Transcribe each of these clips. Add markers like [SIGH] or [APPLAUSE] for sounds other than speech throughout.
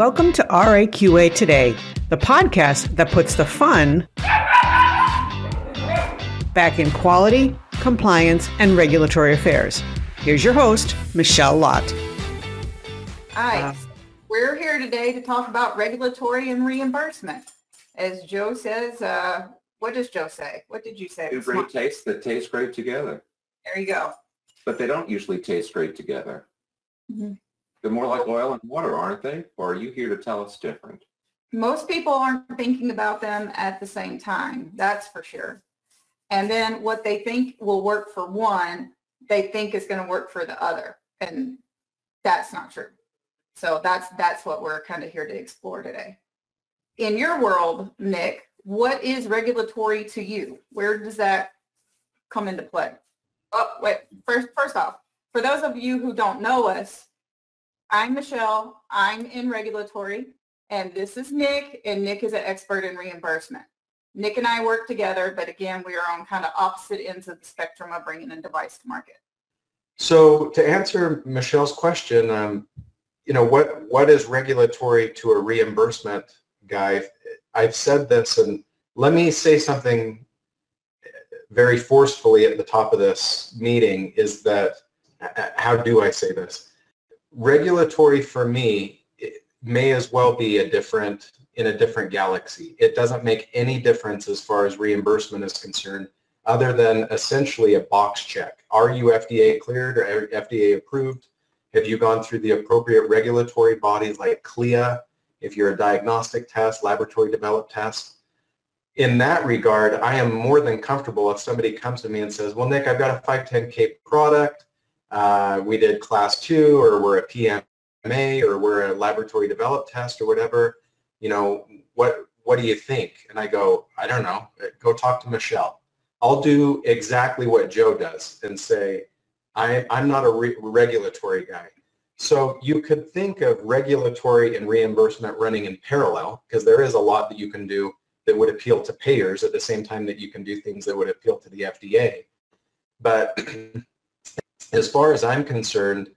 Welcome to RAQA Today, the podcast that puts the fun back in quality, compliance, and regulatory affairs. Here's your host, Michelle Lott. Hi, uh, we're here today to talk about regulatory and reimbursement. As Joe says, uh, what does Joe say? What did you say? Two great tastes that taste great together. There you go. But they don't usually taste great together. Mm-hmm. They're more like oil and water, aren't they? Or are you here to tell us different? Most people aren't thinking about them at the same time. That's for sure. And then what they think will work for one, they think is going to work for the other. And that's not true. So that's that's what we're kind of here to explore today. In your world, Nick, what is regulatory to you? Where does that come into play? Oh, wait, first first off, for those of you who don't know us, I'm Michelle. I'm in regulatory, and this is Nick, and Nick is an expert in reimbursement. Nick and I work together, but again, we are on kind of opposite ends of the spectrum of bringing a device to market. So to answer Michelle's question, um, you know, what what is regulatory to a reimbursement guy? I've said this, and let me say something very forcefully at the top of this meeting is that, how do I say this? Regulatory for me may as well be a different in a different galaxy. It doesn't make any difference as far as reimbursement is concerned other than essentially a box check. Are you FDA cleared or FDA approved? Have you gone through the appropriate regulatory bodies like CLIA if you're a diagnostic test, laboratory developed test? In that regard, I am more than comfortable if somebody comes to me and says, well, Nick, I've got a 510K product uh, we did class two or we're a PMA or we're a laboratory developed test or whatever, you know, what, what do you think? And I go, I don't know, go talk to Michelle. I'll do exactly what Joe does and say, I, I'm not a re- regulatory guy. So you could think of regulatory and reimbursement running in parallel because there is a lot that you can do that would appeal to payers at the same time that you can do things that would appeal to the FDA. But [CLEARS THROAT] as far as I'm concerned,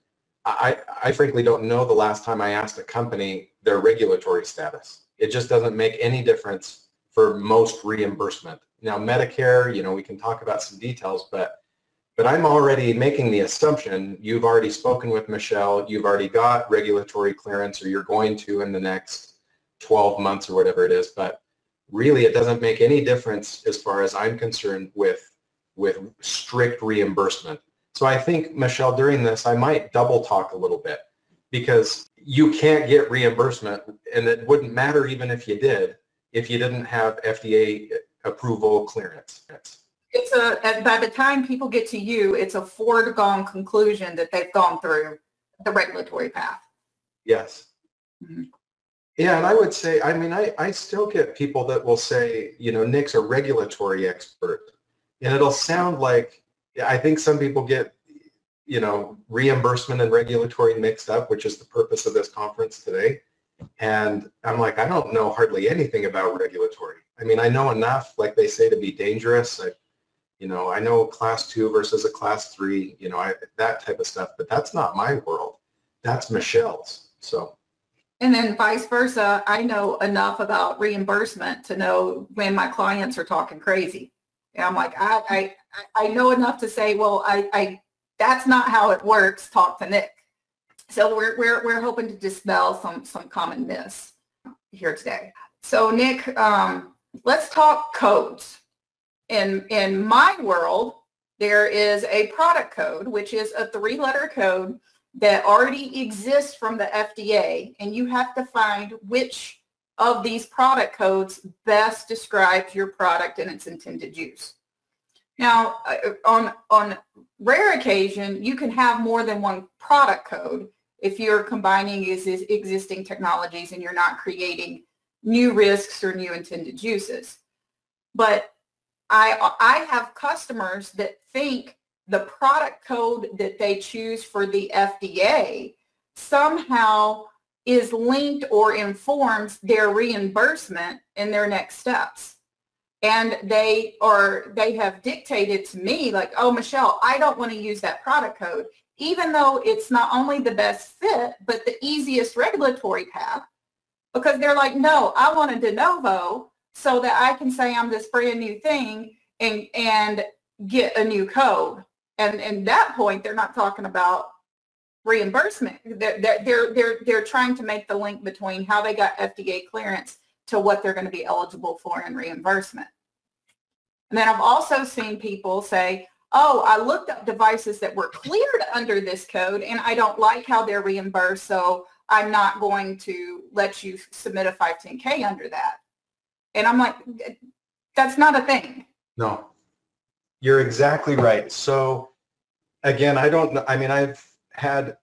I, I frankly don't know the last time I asked a company their regulatory status. It just doesn't make any difference for most reimbursement. Now, Medicare, you know, we can talk about some details, but but I'm already making the assumption you've already spoken with Michelle, you've already got regulatory clearance, or you're going to in the next 12 months or whatever it is. But really, it doesn't make any difference as far as I'm concerned with with strict reimbursement. So I think, Michelle, during this, I might double talk a little bit because you can't get reimbursement and it wouldn't matter even if you did, if you didn't have FDA approval clearance. It's a, by the time people get to you, it's a foregone conclusion that they've gone through the regulatory path. Yes. Mm-hmm. Yeah, and I would say, I mean, I, I still get people that will say, you know, Nick's a regulatory expert. And it'll sound like I think some people get, you know, reimbursement and regulatory mixed up, which is the purpose of this conference today. And I'm like, I don't know hardly anything about regulatory. I mean, I know enough, like they say, to be dangerous. I, you know, I know class two versus a class three, you know, I, that type of stuff, but that's not my world. That's Michelle's. So. And then vice versa, I know enough about reimbursement to know when my clients are talking crazy. And I'm like, I, I, I know enough to say, well, I, I that's not how it works. Talk to Nick. So we're, we're, we're hoping to dispel some, some common myths here today. So Nick, um, let's talk codes. In, in my world, there is a product code, which is a three-letter code that already exists from the FDA, and you have to find which of these product codes best describes your product and its intended use. Now, uh, on, on rare occasion, you can have more than one product code if you're combining existing technologies and you're not creating new risks or new intended uses. But I, I have customers that think the product code that they choose for the FDA somehow is linked or informs their reimbursement in their next steps. And they are they have dictated to me like, oh Michelle, I don't want to use that product code, even though it's not only the best fit, but the easiest regulatory path. because they're like, no, I want a de novo so that I can say I'm this brand new thing and and get a new code. And and that point, they're not talking about reimbursement. They're, they're, they're, they're trying to make the link between how they got FDA clearance to what they're going to be eligible for in reimbursement. And then I've also seen people say, oh, I looked up devices that were cleared under this code and I don't like how they're reimbursed, so I'm not going to let you submit a 510K under that. And I'm like, that's not a thing. No, you're exactly right. So again, I don't. I mean, I've had,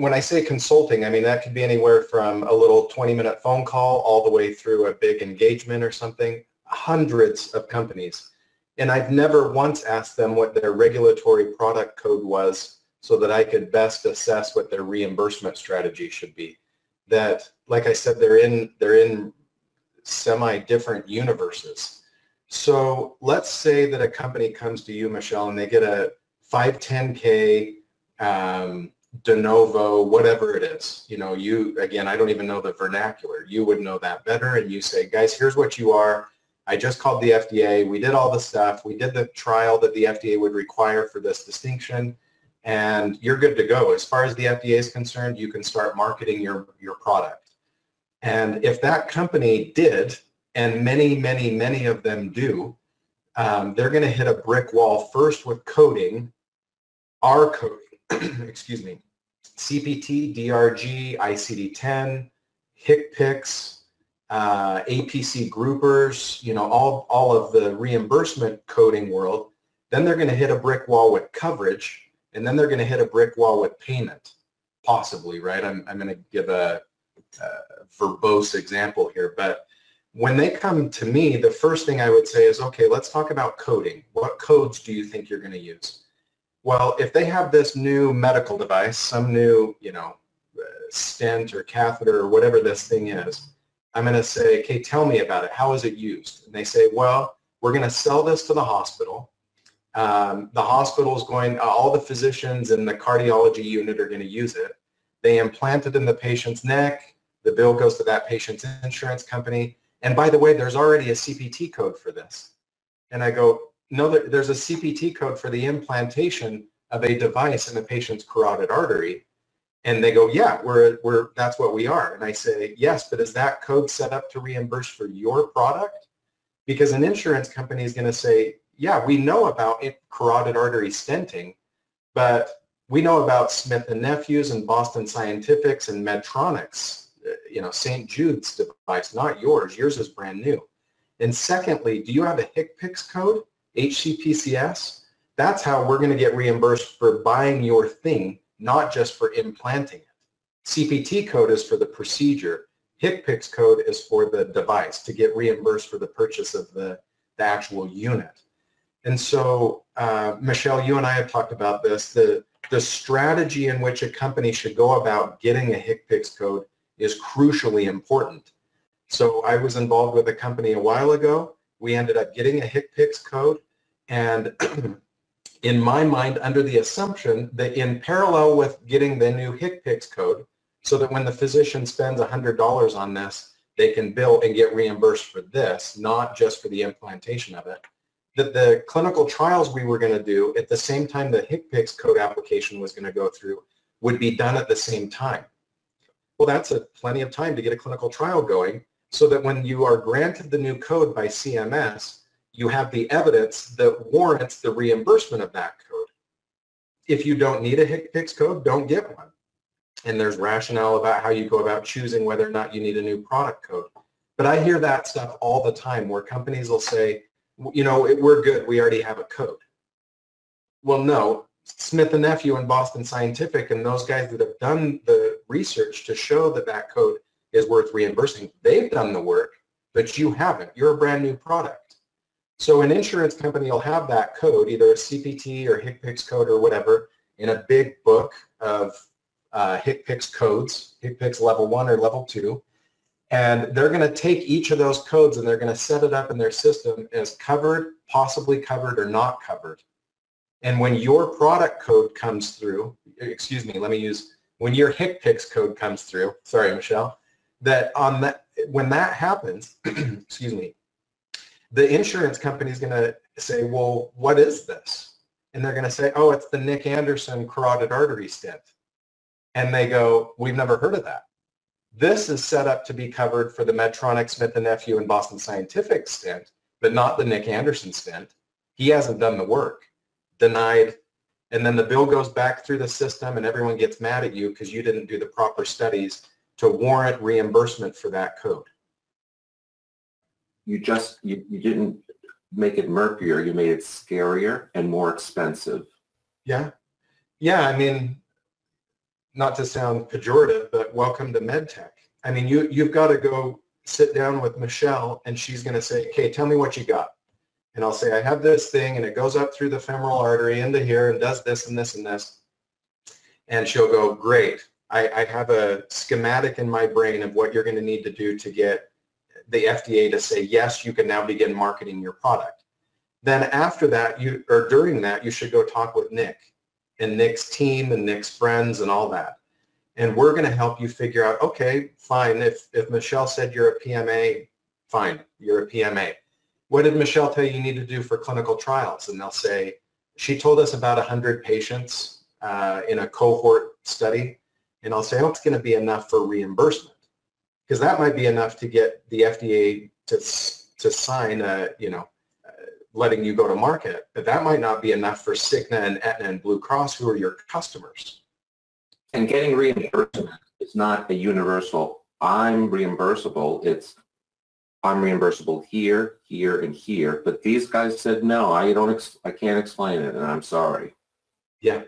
when I say consulting, I mean, that could be anywhere from a little 20 minute phone call all the way through a big engagement or something, hundreds of companies. And I've never once asked them what their regulatory product code was so that I could best assess what their reimbursement strategy should be. That, like I said, they're in, they're in semi-different universes. So let's say that a company comes to you, Michelle, and they get a 510K um, de novo, whatever it is. You know, you, again, I don't even know the vernacular. You would know that better. And you say, guys, here's what you are. I just called the FDA. We did all the stuff. We did the trial that the FDA would require for this distinction. And you're good to go. As far as the FDA is concerned, you can start marketing your, your product. And if that company did, and many, many, many of them do, um, they're going to hit a brick wall first with coding, our coding, [CLEARS THROAT] excuse me, CPT, DRG, ICD-10, HCPCS, uh, APC groupers, you know, all, all of the reimbursement coding world, then they're going to hit a brick wall with coverage, and then they're going to hit a brick wall with payment, possibly, right? I'm, I'm going to give a, a verbose example here, but when they come to me, the first thing I would say is, okay, let's talk about coding. What codes do you think you're going to use? Well, if they have this new medical device, some new, you know, stent or catheter or whatever this thing is, I'm going to say, okay, tell me about it. How is it used? And they say, well, we're going to sell this to the hospital. Um, the hospital is going, uh, all the physicians in the cardiology unit are going to use it. They implant it in the patient's neck. The bill goes to that patient's insurance company. And by the way, there's already a CPT code for this. And I go, no, there's a CPT code for the implantation of a device in a patient's carotid artery. And they go, yeah, we're, we're, that's what we are. And I say, yes, but is that code set up to reimburse for your product? Because an insurance company is going to say, yeah, we know about carotid artery stenting, but we know about Smith and Nephews and Boston Scientifics and Medtronic's, uh, you know, St. Jude's device, not yours. Yours is brand new. And secondly, do you have a HCPCS code? HCPCS, that's how we're going to get reimbursed for buying your thing, not just for implanting it. CPT code is for the procedure. HCPCS code is for the device to get reimbursed for the purchase of the, the actual unit. And so, uh, Michelle, you and I have talked about this. The, the strategy in which a company should go about getting a HCPCS code is crucially important. So I was involved with a company a while ago we ended up getting a HCPCS code and [CLEARS THROAT] in my mind under the assumption that in parallel with getting the new HCPCS code so that when the physician spends $100 on this, they can bill and get reimbursed for this, not just for the implantation of it. That the clinical trials we were going to do at the same time the HCPCS code application was going to go through would be done at the same time. Well, that's a plenty of time to get a clinical trial going so that when you are granted the new code by CMS, you have the evidence that warrants the reimbursement of that code. If you don't need a HCPCS code, don't get one. And there's rationale about how you go about choosing whether or not you need a new product code. But I hear that stuff all the time where companies will say, you know, we're good. We already have a code. Well, no. Smith & Nephew and Boston Scientific and those guys that have done the research to show that that code is worth reimbursing. They've done the work, but you haven't. You're a brand new product. So an insurance company will have that code, either a CPT or HCPCS code or whatever, in a big book of uh, HCPCS codes, HCPCS level one or level two, and they're going to take each of those codes and they're going to set it up in their system as covered, possibly covered, or not covered. And when your product code comes through, excuse me, let me use, when your HCPCS code comes through, sorry, Michelle, that on that when that happens, [CLEARS THROAT] excuse me, the insurance company is going to say, well, what is this? And they're going to say, oh, it's the Nick Anderson carotid artery stent. And they go, we've never heard of that. This is set up to be covered for the Medtronic, Smith & Nephew, and Boston Scientific stent, but not the Nick Anderson stent. He hasn't done the work. Denied. And then the bill goes back through the system and everyone gets mad at you because you didn't do the proper studies to warrant reimbursement for that code. You just, you, you didn't make it murkier, you made it scarier and more expensive. Yeah. Yeah, I mean, not to sound pejorative, but welcome to MedTech. I mean, you, you've got to go sit down with Michelle and she's going to say, okay, tell me what you got. And I'll say, I have this thing and it goes up through the femoral artery into here and does this and this and this. And she'll go, great. I, I have a schematic in my brain of what you're going to need to do to get the FDA to say, yes, you can now begin marketing your product. Then after that, you or during that, you should go talk with Nick and Nick's team and Nick's friends and all that. And we're going to help you figure out, okay, fine. If, if Michelle said you're a PMA, fine, you're a PMA. What did Michelle tell you you need to do for clinical trials? And they'll say, she told us about 100 patients uh, in a cohort study. And I'll say, oh, it's going to be enough for reimbursement. Because that might be enough to get the FDA to, to sign a, you know, uh, letting you go to market, but that might not be enough for Cigna and Aetna and Blue Cross, who are your customers. And getting reimbursement is not a universal, I'm reimbursable. It's I'm reimbursable here, here, and here. But these guys said, no, I don't, ex- I can't explain it, and I'm sorry. Yeah.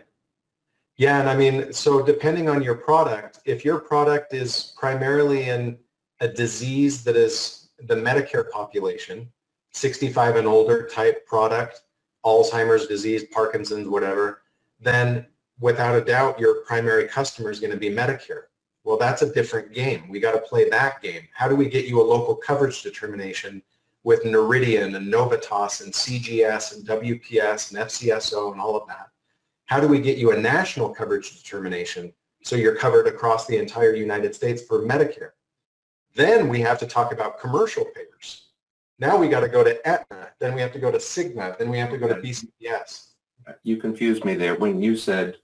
Yeah, and I mean, so depending on your product, if your product is primarily in a disease that is the Medicare population, 65 and older type product, Alzheimer's disease, Parkinson's, whatever, then without a doubt your primary customer is going to be Medicare. Well, that's a different game. We got to play that game. How do we get you a local coverage determination with Noridian and Novitas and CGS and WPS and FCSO and all of that? How do we get you a national coverage determination so you're covered across the entire United States for Medicare? Then we have to talk about commercial payers. Now we got to go to Aetna, then we have to go to Cigna, then we have to go to BCBS. You confused me there when you said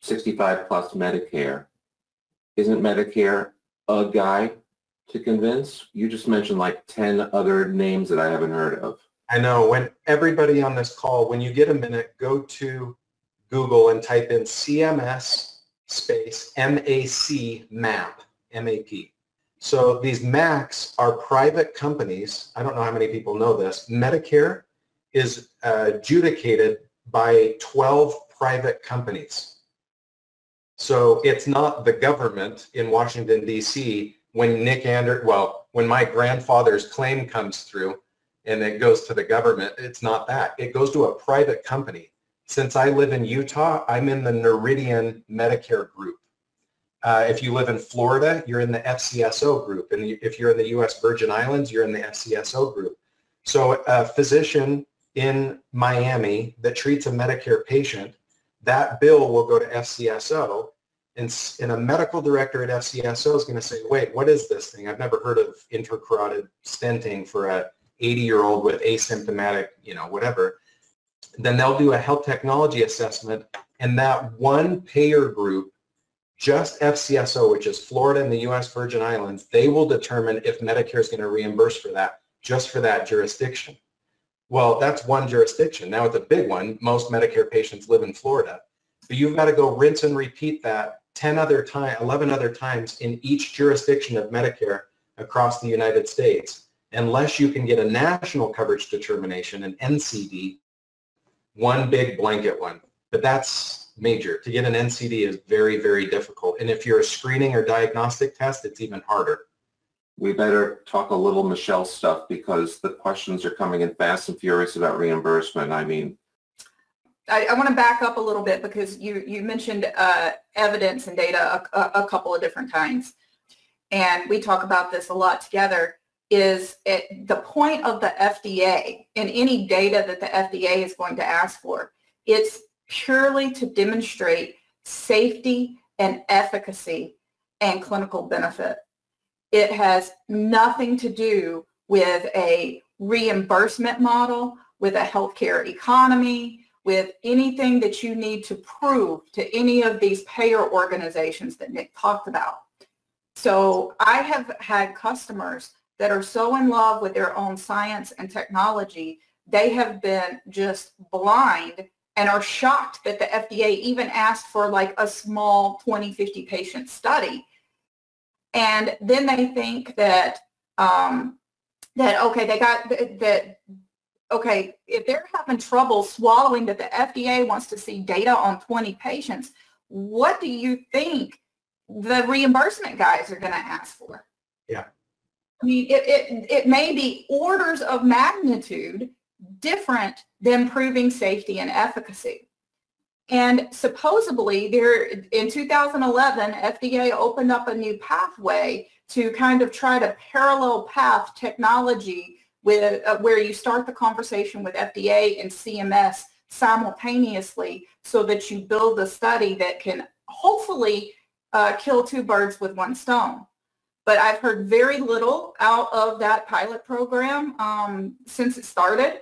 65 plus Medicare. Isn't Medicare a guy to convince? You just mentioned like 10 other names that I haven't heard of. I know. When everybody on this call, when you get a minute, go to Google and type in CMS space MAC map, M-A-P. So these MACs are private companies. I don't know how many people know this. Medicare is uh, adjudicated by 12 private companies. So it's not the government in Washington, D.C. when Nick Ander, well, when my grandfather's claim comes through and it goes to the government, it's not that. It goes to a private company. Since I live in Utah, I'm in the Noridian Medicare group. Uh, if you live in Florida, you're in the FCSO group. And if you're in the U.S. Virgin Islands, you're in the FCSO group. So a physician in Miami that treats a Medicare patient, that bill will go to FCSO. And, and a medical director at FCSO is going to say, wait, what is this thing? I've never heard of intracarotid stenting for a 80-year-old with asymptomatic, you know, whatever. Then they'll do a health technology assessment, and that one payer group just FCSO, which is Florida and the U.S. Virgin Islands, they will determine if Medicare is going to reimburse for that, just for that jurisdiction. Well, that's one jurisdiction. Now it's a big one. Most Medicare patients live in Florida. But you've got to go rinse and repeat that 10 other times, 11 other times in each jurisdiction of Medicare across the United States, unless you can get a national coverage determination, an NCD, one big blanket one. But that's major. To get an NCD is very, very difficult. And if you're a screening or diagnostic test, it's even harder. We better talk a little Michelle stuff because the questions are coming in fast and furious about reimbursement. I mean, I, I want to back up a little bit because you, you mentioned uh, evidence and data a, a, couple of different times. And we talk about this a lot together is it, the point of the FDA and any data that the FDA is going to ask for, it's purely to demonstrate safety and efficacy and clinical benefit. It has nothing to do with a reimbursement model, with a healthcare economy, with anything that you need to prove to any of these payer organizations that Nick talked about. So I have had customers that are so in love with their own science and technology, they have been just blind and are shocked that the FDA even asked for like a small 20, 50 patient study. And then they think that, um, that, okay, they got that, okay, if they're having trouble swallowing that the FDA wants to see data on 20 patients, what do you think the reimbursement guys are going to ask for? Yeah. I mean, it, it, it may be orders of magnitude different than proving safety and efficacy. And supposedly there in 2011, FDA opened up a new pathway to kind of try to parallel path technology with uh, where you start the conversation with FDA and CMS simultaneously so that you build a study that can hopefully uh, kill two birds with one stone. But I've heard very little out of that pilot program um, since it started.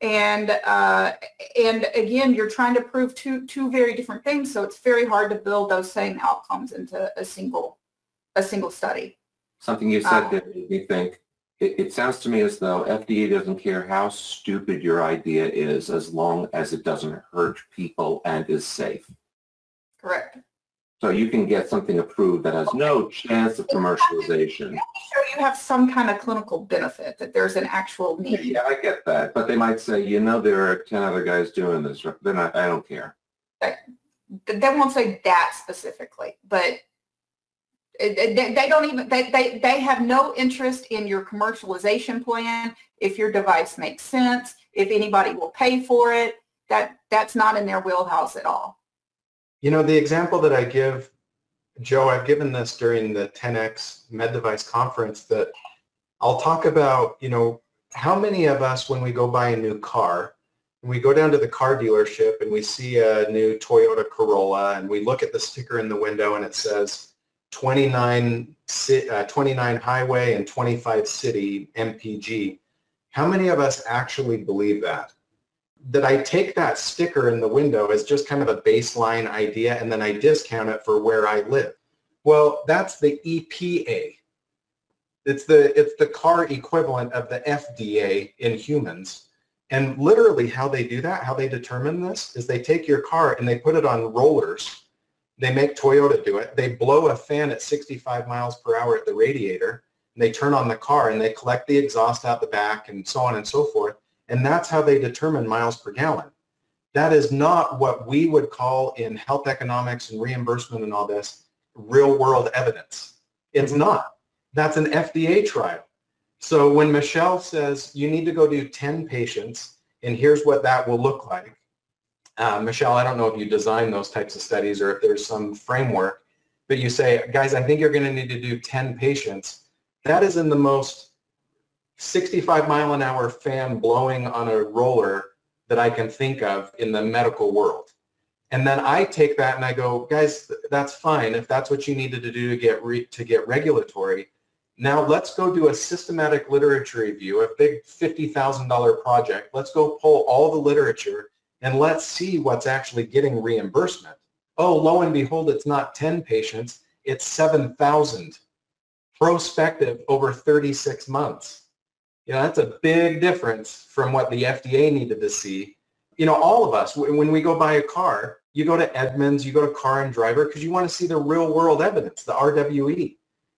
And uh, and again, you're trying to prove two two very different things, so it's very hard to build those same outcomes into a single a single study. Something you said um, that made me think. It, it sounds to me as though FDA doesn't care how stupid your idea is, as long as it doesn't hurt people and is safe. Correct. So you can get something approved that has no chance of commercialization. Sure, you have some kind of clinical benefit, that there's an actual need. Yeah, I get that. But they might say, you know, there are 10 other guys doing this. Then I, I don't care. They, they won't say that specifically, but they, they don't even, they, they, they have no interest in your commercialization plan, if your device makes sense, if anybody will pay for it. That, that's not in their wheelhouse at all. You know, the example that I give, Joe, I've given this during the 10X Med Device Conference that I'll talk about, you know, how many of us when we go buy a new car, we go down to the car dealership and we see a new Toyota Corolla and we look at the sticker in the window and it says 29, uh, 29 highway and 25 city MPG. How many of us actually believe that? That I take that sticker in the window as just kind of a baseline idea and then I discount it for where I live. Well, that's the EPA. It's the it's the car equivalent of the FDA in humans. And literally how they do that, how they determine this is they take your car and they put it on rollers. They make Toyota do it. They blow a fan at 65 miles per hour at the radiator and they turn on the car and they collect the exhaust out the back and so on and so forth and that's how they determine miles per gallon. That is not what we would call in health economics and reimbursement and all this real world evidence. It's not. That's an FDA trial. So when Michelle says you need to go do 10 patients and here's what that will look like, uh, Michelle, I don't know if you design those types of studies or if there's some framework, but you say, guys, I think you're going to need to do 10 patients. That is in the most 65 mile an hour fan blowing on a roller that I can think of in the medical world. And then I take that and I go, guys, that's fine. If that's what you needed to do to get re- to get regulatory, now let's go do a systematic literature review, a big $50,000 project. Let's go pull all the literature and let's see what's actually getting reimbursement. Oh, lo and behold, it's not 10 patients, it's 7,000 prospective over 36 months. You know, that's a big difference from what the FDA needed to see. You know, all of us, when we go buy a car, you go to Edmunds, you go to Car and Driver because you want to see the real world evidence, the RWE.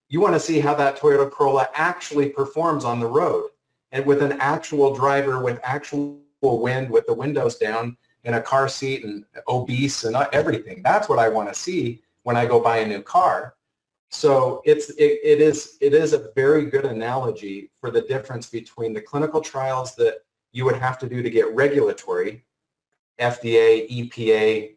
You want to see how that Toyota Corolla actually performs on the road and with an actual driver with actual wind with the windows down in a car seat and obese and uh, everything. That's what I want to see when I go buy a new car. So it's it, it is it is a very good analogy for the difference between the clinical trials that you would have to do to get regulatory, FDA, EPA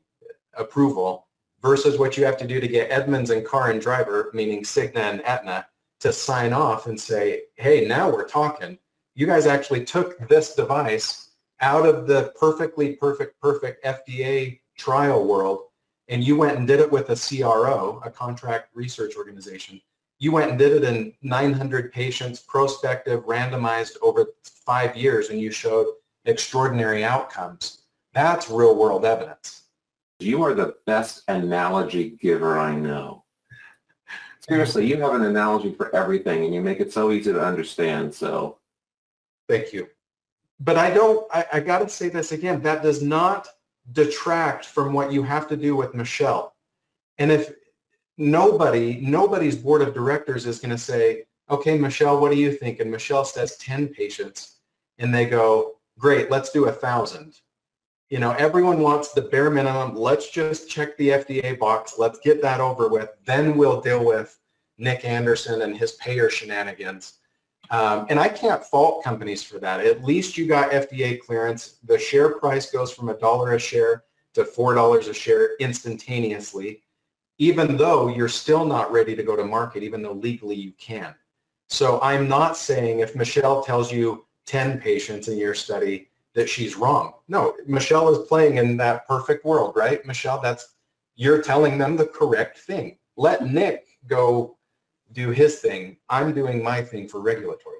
approval, versus what you have to do to get Edmunds and Car and Driver, meaning Cigna and Aetna, to sign off and say, hey, now we're talking. You guys actually took this device out of the perfectly perfect, perfect FDA trial world and you went and did it with a CRO, a contract research organization, You went and did it in 900 patients, prospective, randomized over five years, and you showed extraordinary outcomes. That's real world evidence. You are the best analogy giver I know. Seriously, you have an analogy for everything and you make it so easy to understand. So thank you. But I don't, I, I got to say this again, that does not detract from what you have to do with Michelle. And if nobody, nobody's board of directors is going to say, okay, Michelle, what do you think? And Michelle says 10 patients and they go, great, let's do a thousand. You know, everyone wants the bare minimum. Let's just check the FDA box. Let's get that over with. Then we'll deal with Nick Anderson and his payer shenanigans. Um, and I can't fault companies for that. At least you got FDA clearance. The share price goes from a dollar a share to $4 a share instantaneously, even though you're still not ready to go to market, even though legally you can. So I'm not saying if Michelle tells you 10 patients in your study that she's wrong. No, Michelle is playing in that perfect world, right? Michelle, that's you're telling them the correct thing. Let Nick go do his thing. I'm doing my thing for regulatory.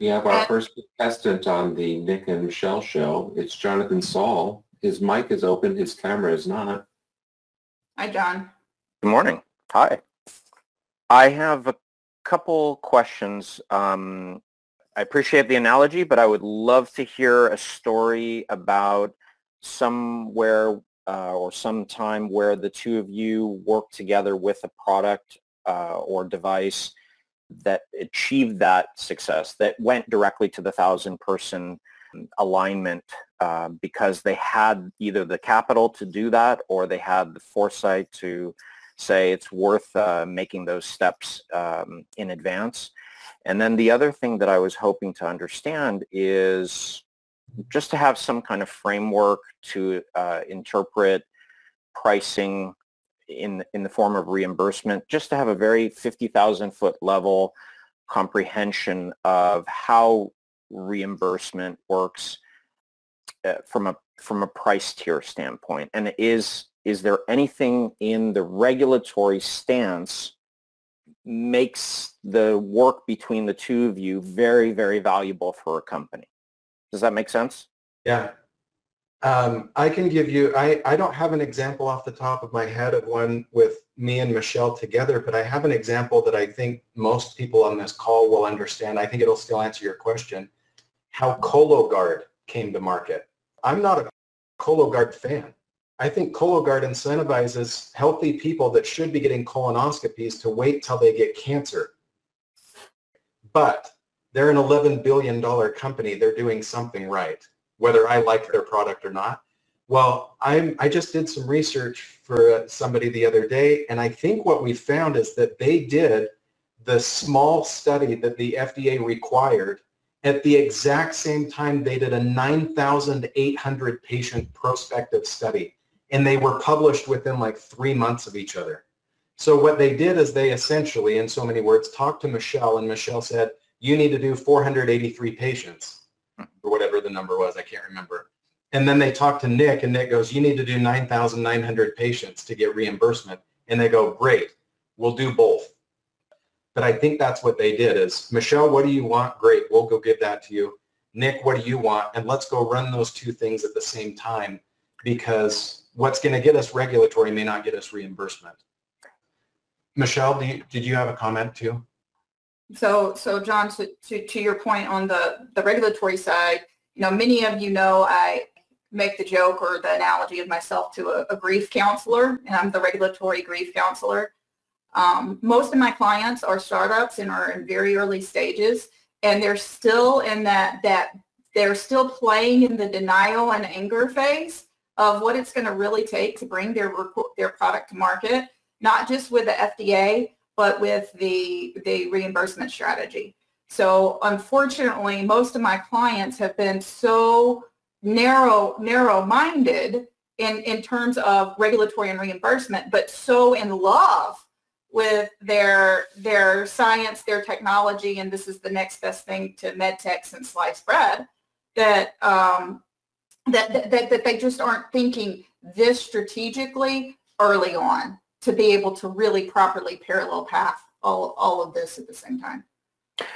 We have our first contestant on the Nick and Michelle show. It's Jonathan Saul. His mic is open. His camera is not. Hi, John. Good morning. Hi. I have a couple questions. Um, I appreciate the analogy, but I would love to hear a story about somewhere uh, or some time where the two of you worked together with a product uh, or device that achieved that success, that went directly to the thousand person alignment uh, because they had either the capital to do that or they had the foresight to say it's worth uh, making those steps um, in advance. And then the other thing that I was hoping to understand is just to have some kind of framework to uh, interpret pricing in in the form of reimbursement, just to have a very 50,000 foot level comprehension of how reimbursement works uh, from a from a price tier standpoint. And is is there anything in the regulatory stance makes the work between the two of you very, very valuable for a company? Does that make sense? Yeah, um, I can give you, I, I don't have an example off the top of my head of one with me and Michelle together, but I have an example that I think most people on this call will understand. I think it'll still answer your question. How Cologuard came to market. I'm not a Cologuard fan. I think Cologuard incentivizes healthy people that should be getting colonoscopies to wait till they get cancer. But they're an $11 billion company. They're doing something right whether I like their product or not. Well, I'm, I just did some research for somebody the other day, and I think what we found is that they did the small study that the FDA required at the exact same time they did a 9,800 patient prospective study, and they were published within like three months of each other. So what they did is they essentially, in so many words, talked to Michelle, and Michelle said, you need to do 483 patients whatever the number was. I can't remember. And then they talk to Nick and Nick goes, you need to do 9,900 patients to get reimbursement. And they go, great, we'll do both. But I think that's what they did is, Michelle, what do you want? Great, we'll go give that to you. Nick, what do you want? And let's go run those two things at the same time because what's going to get us regulatory may not get us reimbursement. Michelle, you, did you have a comment too? So, so John, to, to, to your point on the, the regulatory side, you know, many of you know I make the joke or the analogy of myself to a, a grief counselor, and I'm the regulatory grief counselor. Um, most of my clients are startups and are in very early stages, and they're still in that that they're still playing in the denial and anger phase of what it's going to really take to bring their their product to market, not just with the FDA, but with the, the reimbursement strategy. So unfortunately, most of my clients have been so narrow, narrow-minded in, in terms of regulatory and reimbursement, but so in love with their their science, their technology, and this is the next best thing to medtech since sliced bread, that um, that, that that they just aren't thinking this strategically early on to be able to really properly parallel path all, all of this at the same time.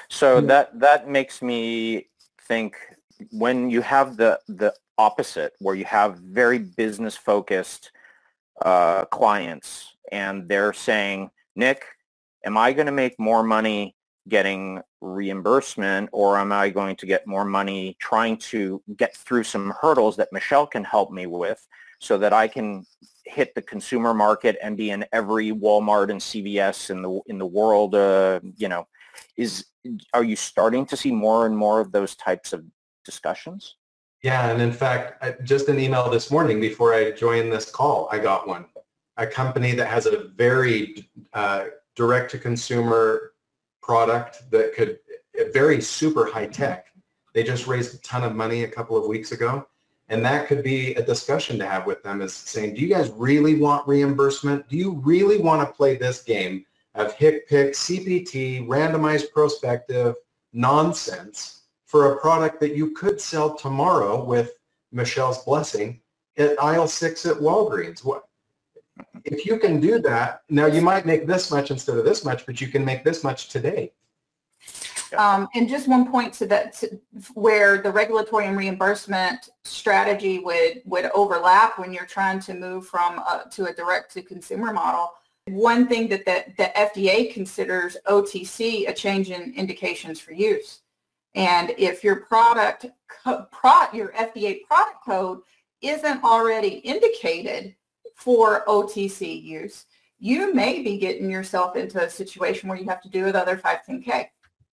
So that that makes me think when you have the the opposite, where you have very business focused uh, clients, and they're saying, Nick, am I going to make more money getting reimbursement, or am I going to get more money trying to get through some hurdles that Michelle can help me with, so that I can hit the consumer market and be in every Walmart and CVS in the in the world, uh, you know, is are you starting to see more and more of those types of discussions? Yeah, and in fact, I, just an email this morning before I joined this call, I got one. A company that has a very uh, direct-to-consumer product that could, very super high-tech. They just raised a ton of money a couple of weeks ago, and that could be a discussion to have with them is saying, do you guys really want reimbursement? Do you really want to play this game of HCPCS, CPT, randomized prospective nonsense for a product that you could sell tomorrow with Michelle's blessing at aisle six at Walgreens. What, if you can do that, now you might make this much instead of this much, but you can make this much today. Um, and just one point to that, to where the regulatory and reimbursement strategy would would overlap when you're trying to move from a, to a direct to consumer model one thing that the, the FDA considers OTC a change in indications for use. And if your product, pro, your FDA product code isn't already indicated for OTC use, you may be getting yourself into a situation where you have to do another 510K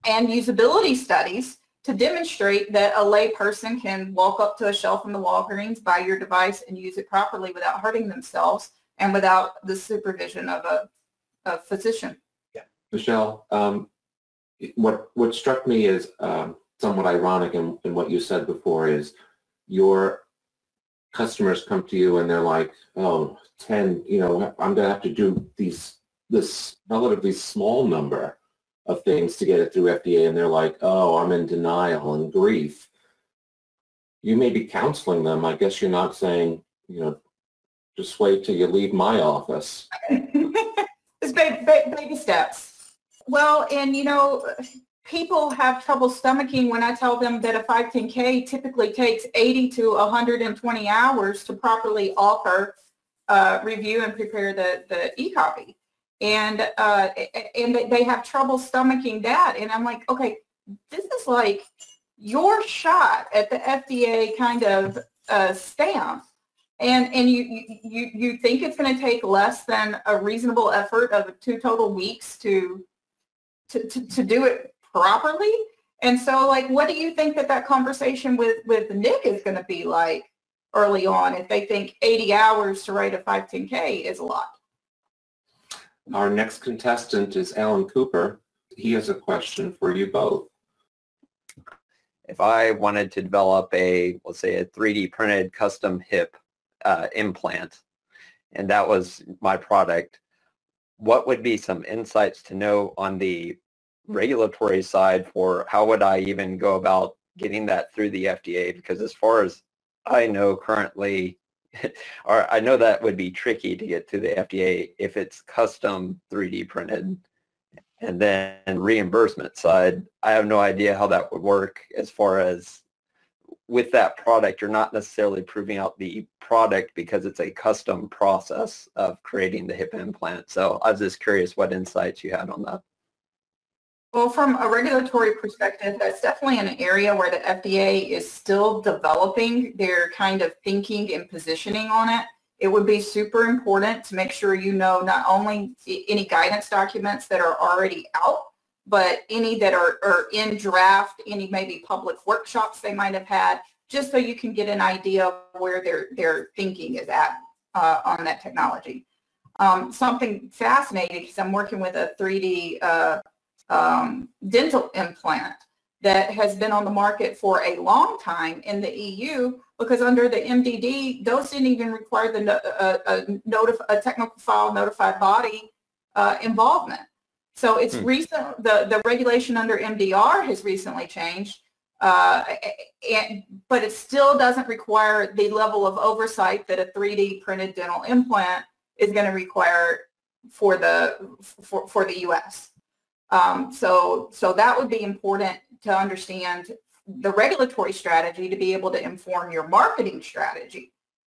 and usability studies to demonstrate that a layperson can walk up to a shelf in the Walgreens, buy your device, and use it properly without hurting themselves and without the supervision of a, a physician. Yeah. Michelle, um, what, what struck me is um, somewhat ironic in, in what you said before is your customers come to you and they're like, oh, 10, you know, I'm going to have to do these this relatively small number of things to get it through FDA and they're like, oh, I'm in denial and grief. You may be counseling them. I guess you're not saying, you know, just wait till you leave my office. [LAUGHS] it's baby, baby steps. Well, and you know, people have trouble stomaching when I tell them that a 510K typically takes 80 to 120 hours to properly author, uh, review, and prepare the, the e-copy. And, uh, and they have trouble stomaching that. And I'm like, okay, this is like your shot at the FDA kind of uh, stamp and and you you you think it's going to take less than a reasonable effort of two total weeks to to to, to do it properly? And so like what do you think that that conversation with with nick is going to be like early on if they think 80 hours to write a 510k is a lot? Our next contestant is alan cooper. He has a question for you both. If i wanted to develop a let's say a 3d printed custom hip uh, implant, and that was my product. What would be some insights to know on the regulatory side for how would I even go about getting that through the FDA? Because as far as I know currently, [LAUGHS] or I know that would be tricky to get to the FDA if it's custom 3D printed. And then reimbursement side, I have no idea how that would work as far as with that product, you're not necessarily proving out the product because it's a custom process of creating the hip implant. So I was just curious what insights you had on that. Well, from a regulatory perspective, that's definitely an area where the FDA is still developing their kind of thinking and positioning on it. It would be super important to make sure you know not only any guidance documents that are already out, but any that are, are in draft, any maybe public workshops they might have had, just so you can get an idea of where their, their thinking is at uh, on that technology. Um, something fascinating because I'm working with a 3D uh, um, dental implant that has been on the market for a long time in the EU because under the MDD, those didn't even require the uh, a, notif- a technical file notified body uh, involvement. So it's hmm. recent, the, the regulation under MDR has recently changed, uh, and, but it still doesn't require the level of oversight that a 3D printed dental implant is going to require for the, for, for the U.S. Um, so, so that would be important to understand the regulatory strategy to be able to inform your marketing strategy.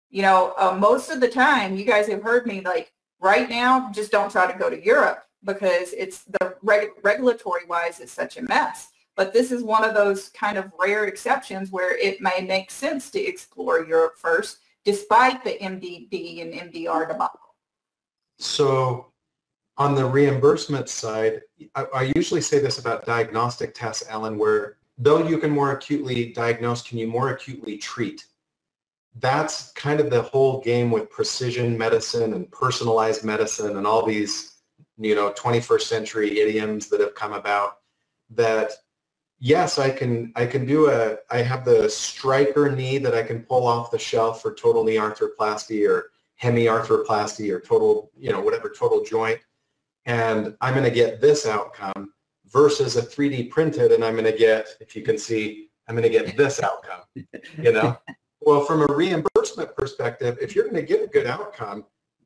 You know, uh, most of the time, you guys have heard me like right now, just don't try to go to Europe because it's the reg- regulatory wise, it's such a mess. But this is one of those kind of rare exceptions where it may make sense to explore Europe first, despite the MDD and MDR debacle. So on the reimbursement side, I, I, usually say this about diagnostic tests, Ellen, where though you can more acutely diagnose, can you more acutely treat? That's kind of the whole game with precision medicine and personalized medicine and all these, you know, 21st century idioms that have come about that yes, I can I can do a I have the Stryker knee that I can pull off the shelf for total knee arthroplasty or hemiarthroplasty or total, you know, whatever total joint and I'm going to get this outcome versus a 3D printed and I'm going to get, if you can see, I'm going to get this outcome, you know? [LAUGHS] well, from a reimbursement perspective, if you're going to get a good outcome,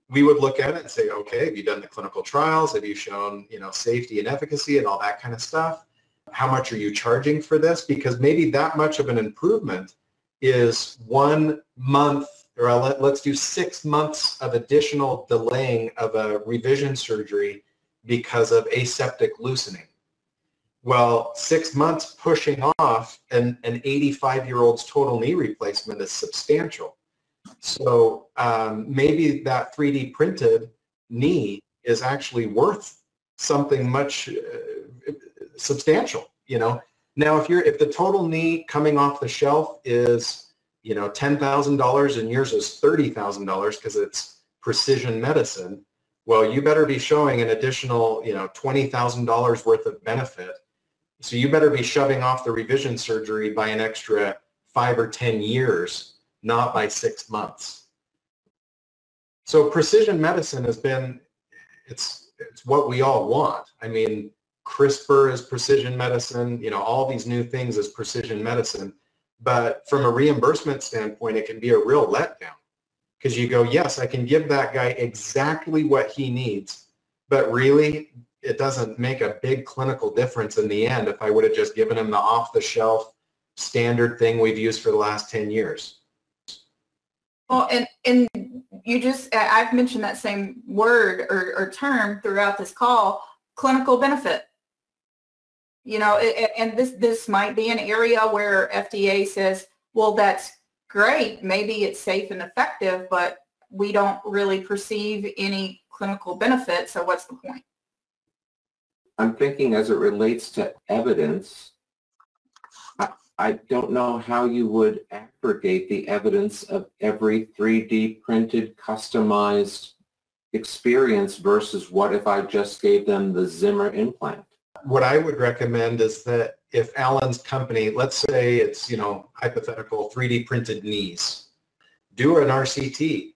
we would look at it and say, okay, have you done the clinical trials? Have you shown, you know, safety and efficacy and all that kind of stuff? How much are you charging for this? Because maybe that much of an improvement is one month or let, us do six months of additional delaying of a revision surgery because of aseptic loosening. Well, six months pushing off an, an 85-year-old's total knee replacement is substantial. So um, maybe that 3D printed knee is actually worth something much uh, substantial, you know. Now, if you're if the total knee coming off the shelf is, you know, $10,000 and yours is $30,000 because it's precision medicine, well, you better be showing an additional, you know, $20,000 worth of benefit. So you better be shoving off the revision surgery by an extra five or 10 years, not by six months. So precision medicine has been, it's, it's what we all want. I mean, CRISPR is precision medicine, you know, all these new things is precision medicine. But from a reimbursement standpoint, it can be a real letdown because you go, yes, I can give that guy exactly what he needs, but really it doesn't make a big clinical difference in the end if I would have just given him the off-the-shelf standard thing we've used for the last 10 years. Well, and, and you just, I've mentioned that same word or, or term throughout this call, clinical benefit. You know, and this, this might be an area where FDA says, well, that's great, maybe it's safe and effective, but we don't really perceive any clinical benefit, so what's the point? I'm thinking as it relates to evidence, I, don't know how you would aggregate the evidence of every 3D printed, customized experience versus what if I just gave them the Zimmer implant? What I would recommend is that if Alan's company, let's say it's, you know, hypothetical 3D printed knees, do an RCT.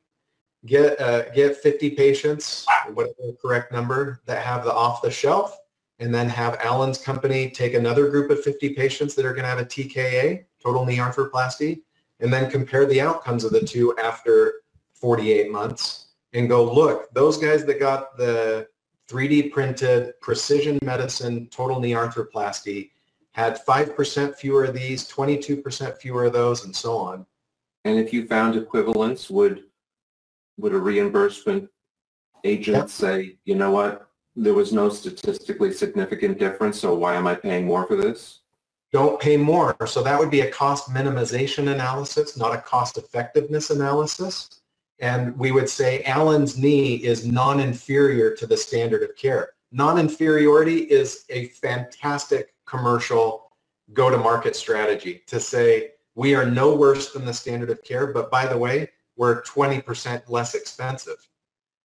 Get, uh, get 50 patients, whatever the correct number, that have the off the shelf, and then have Alan's company take another group of 50 patients that are going to have a TKA, total knee arthroplasty, and then compare the outcomes of the two after 48 months and go, look, those guys that got the 3D printed precision medicine total knee arthroplasty had 5% fewer of these, 22% fewer of those, and so on. And if you found equivalence, would would a reimbursement agent yep. say, you know what, there was no statistically significant difference, so why am I paying more for this? Don't pay more. So that would be a cost minimization analysis, not a cost effectiveness analysis. And we would say Alan's knee is non-inferior to the standard of care. Non-inferiority is a fantastic commercial go-to-market strategy to say we are no worse than the standard of care, but by the way, we're 20% less expensive.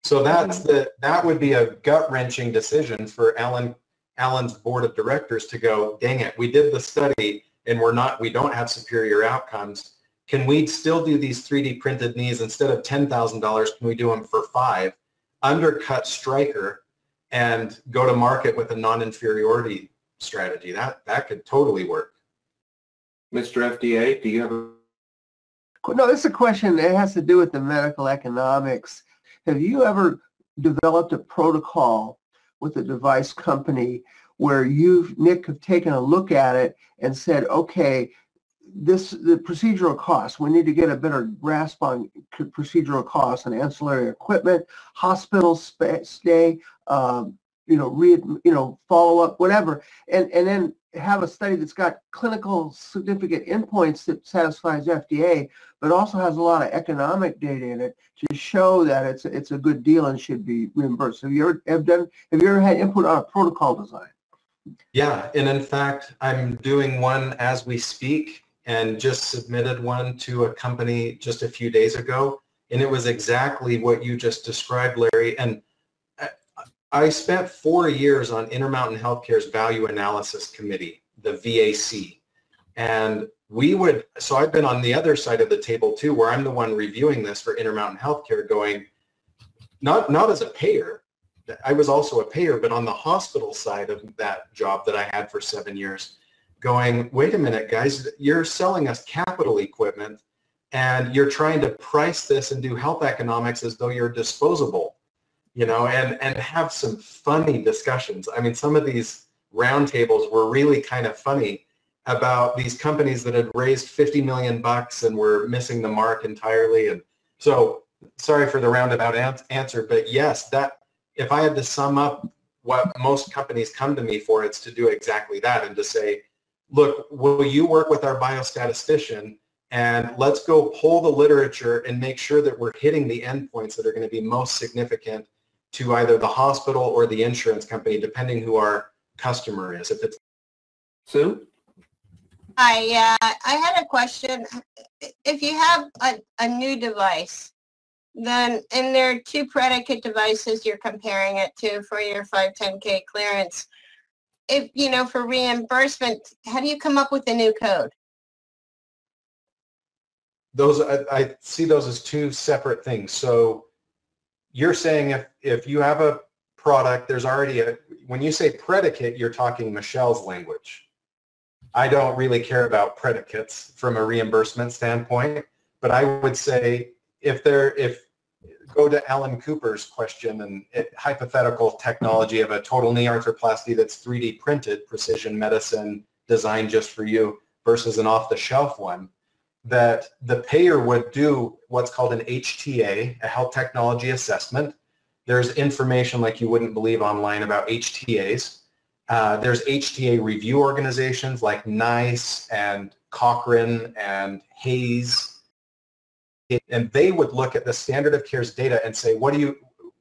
So that's the that would be a gut-wrenching decision for Alan Alan's board of directors to go, dang it, we did the study and we're not we don't have superior outcomes. Can we still do these 3D printed knees instead of $10,000? Can we do them for five? Undercut Stryker and go to market with a non-inferiority strategy. That that could totally work. Mr. FDA, do you have a no, this is a question that has to do with the medical economics. Have you ever developed a protocol with a device company where you, Nick, have taken a look at it and said, okay, this the procedural costs. We need to get a better grasp on procedural costs and ancillary equipment, hospital stay, um, you know, re, you know, follow up, whatever, and and then have a study that's got clinical significant endpoints that satisfies FDA, but also has a lot of economic data in it to show that it's it's a good deal and should be reimbursed. Have you ever have done have you ever had input on a protocol design? Yeah, and in fact, I'm doing one as we speak and just submitted one to a company just a few days ago. And it was exactly what you just described, Larry. And I spent four years on Intermountain Healthcare's Value Analysis Committee, the VAC. And we would, so I've been on the other side of the table too, where I'm the one reviewing this for Intermountain Healthcare going, not, not as a payer, I was also a payer, but on the hospital side of that job that I had for seven years, going, wait a minute, guys, you're selling us capital equipment and you're trying to price this and do health economics as though you're disposable, you know, and, and have some funny discussions. I mean, some of these roundtables were really kind of funny about these companies that had raised 50 million bucks and were missing the mark entirely. And so sorry for the roundabout answer, but yes, that if I had to sum up what most companies come to me for, it's to do exactly that and to say, look, will you work with our biostatistician and let's go pull the literature and make sure that we're hitting the endpoints that are going to be most significant to either the hospital or the insurance company, depending who our customer is. If it's Sue? Hi, uh, I had a question. If you have a, a new device, then and there are two predicate devices you're comparing it to for your 510k clearance if you know for reimbursement how do you come up with a new code those I, I see those as two separate things so you're saying if if you have a product there's already a when you say predicate you're talking michelle's language. I don't really care about predicates from a reimbursement standpoint but i would say if there if go to Alan Cooper's question and it, hypothetical technology of a total knee arthroplasty that's 3D printed, precision medicine designed just for you versus an off-the-shelf one, that the payer would do what's called an HTA, a health technology assessment. There's information like you wouldn't believe online about HTAs. Uh, there's HTA review organizations like NICE and Cochrane and Hayes. and they would look at the standard of care's data and say, what do you,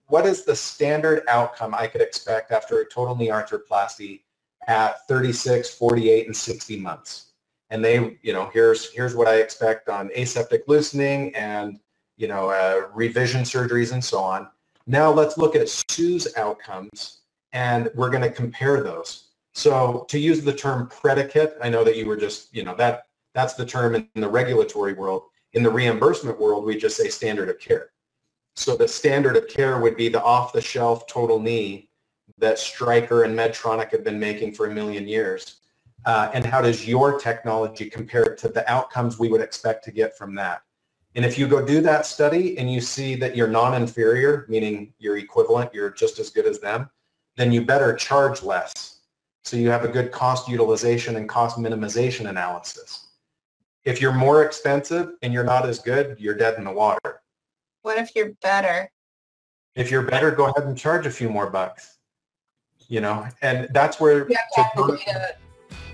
what is the standard outcome I could expect after a total knee arthroplasty at 36, 48, and 60 months? And they, you know, here's here's what I expect on aseptic loosening and you know uh, revision surgeries and so on. Now let's look at Sue's outcomes, and we're going to compare those. So to use the term predicate, I know that you were just, you know, that that's the term in the regulatory world. In the reimbursement world, we just say standard of care. So the standard of care would be the off-the-shelf total knee that Stryker and Medtronic have been making for a million years. Uh, and how does your technology compare to the outcomes we would expect to get from that? And if you go do that study and you see that you're non-inferior, meaning you're equivalent, you're just as good as them, then you better charge less. So you have a good cost utilization and cost minimization analysis. If you're more expensive and you're not as good, you're dead in the water. What if you're better? If you're better, go ahead and charge a few more bucks. You know, and that's where you have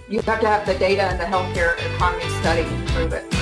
you have, to have the data and the healthcare economy study to prove it.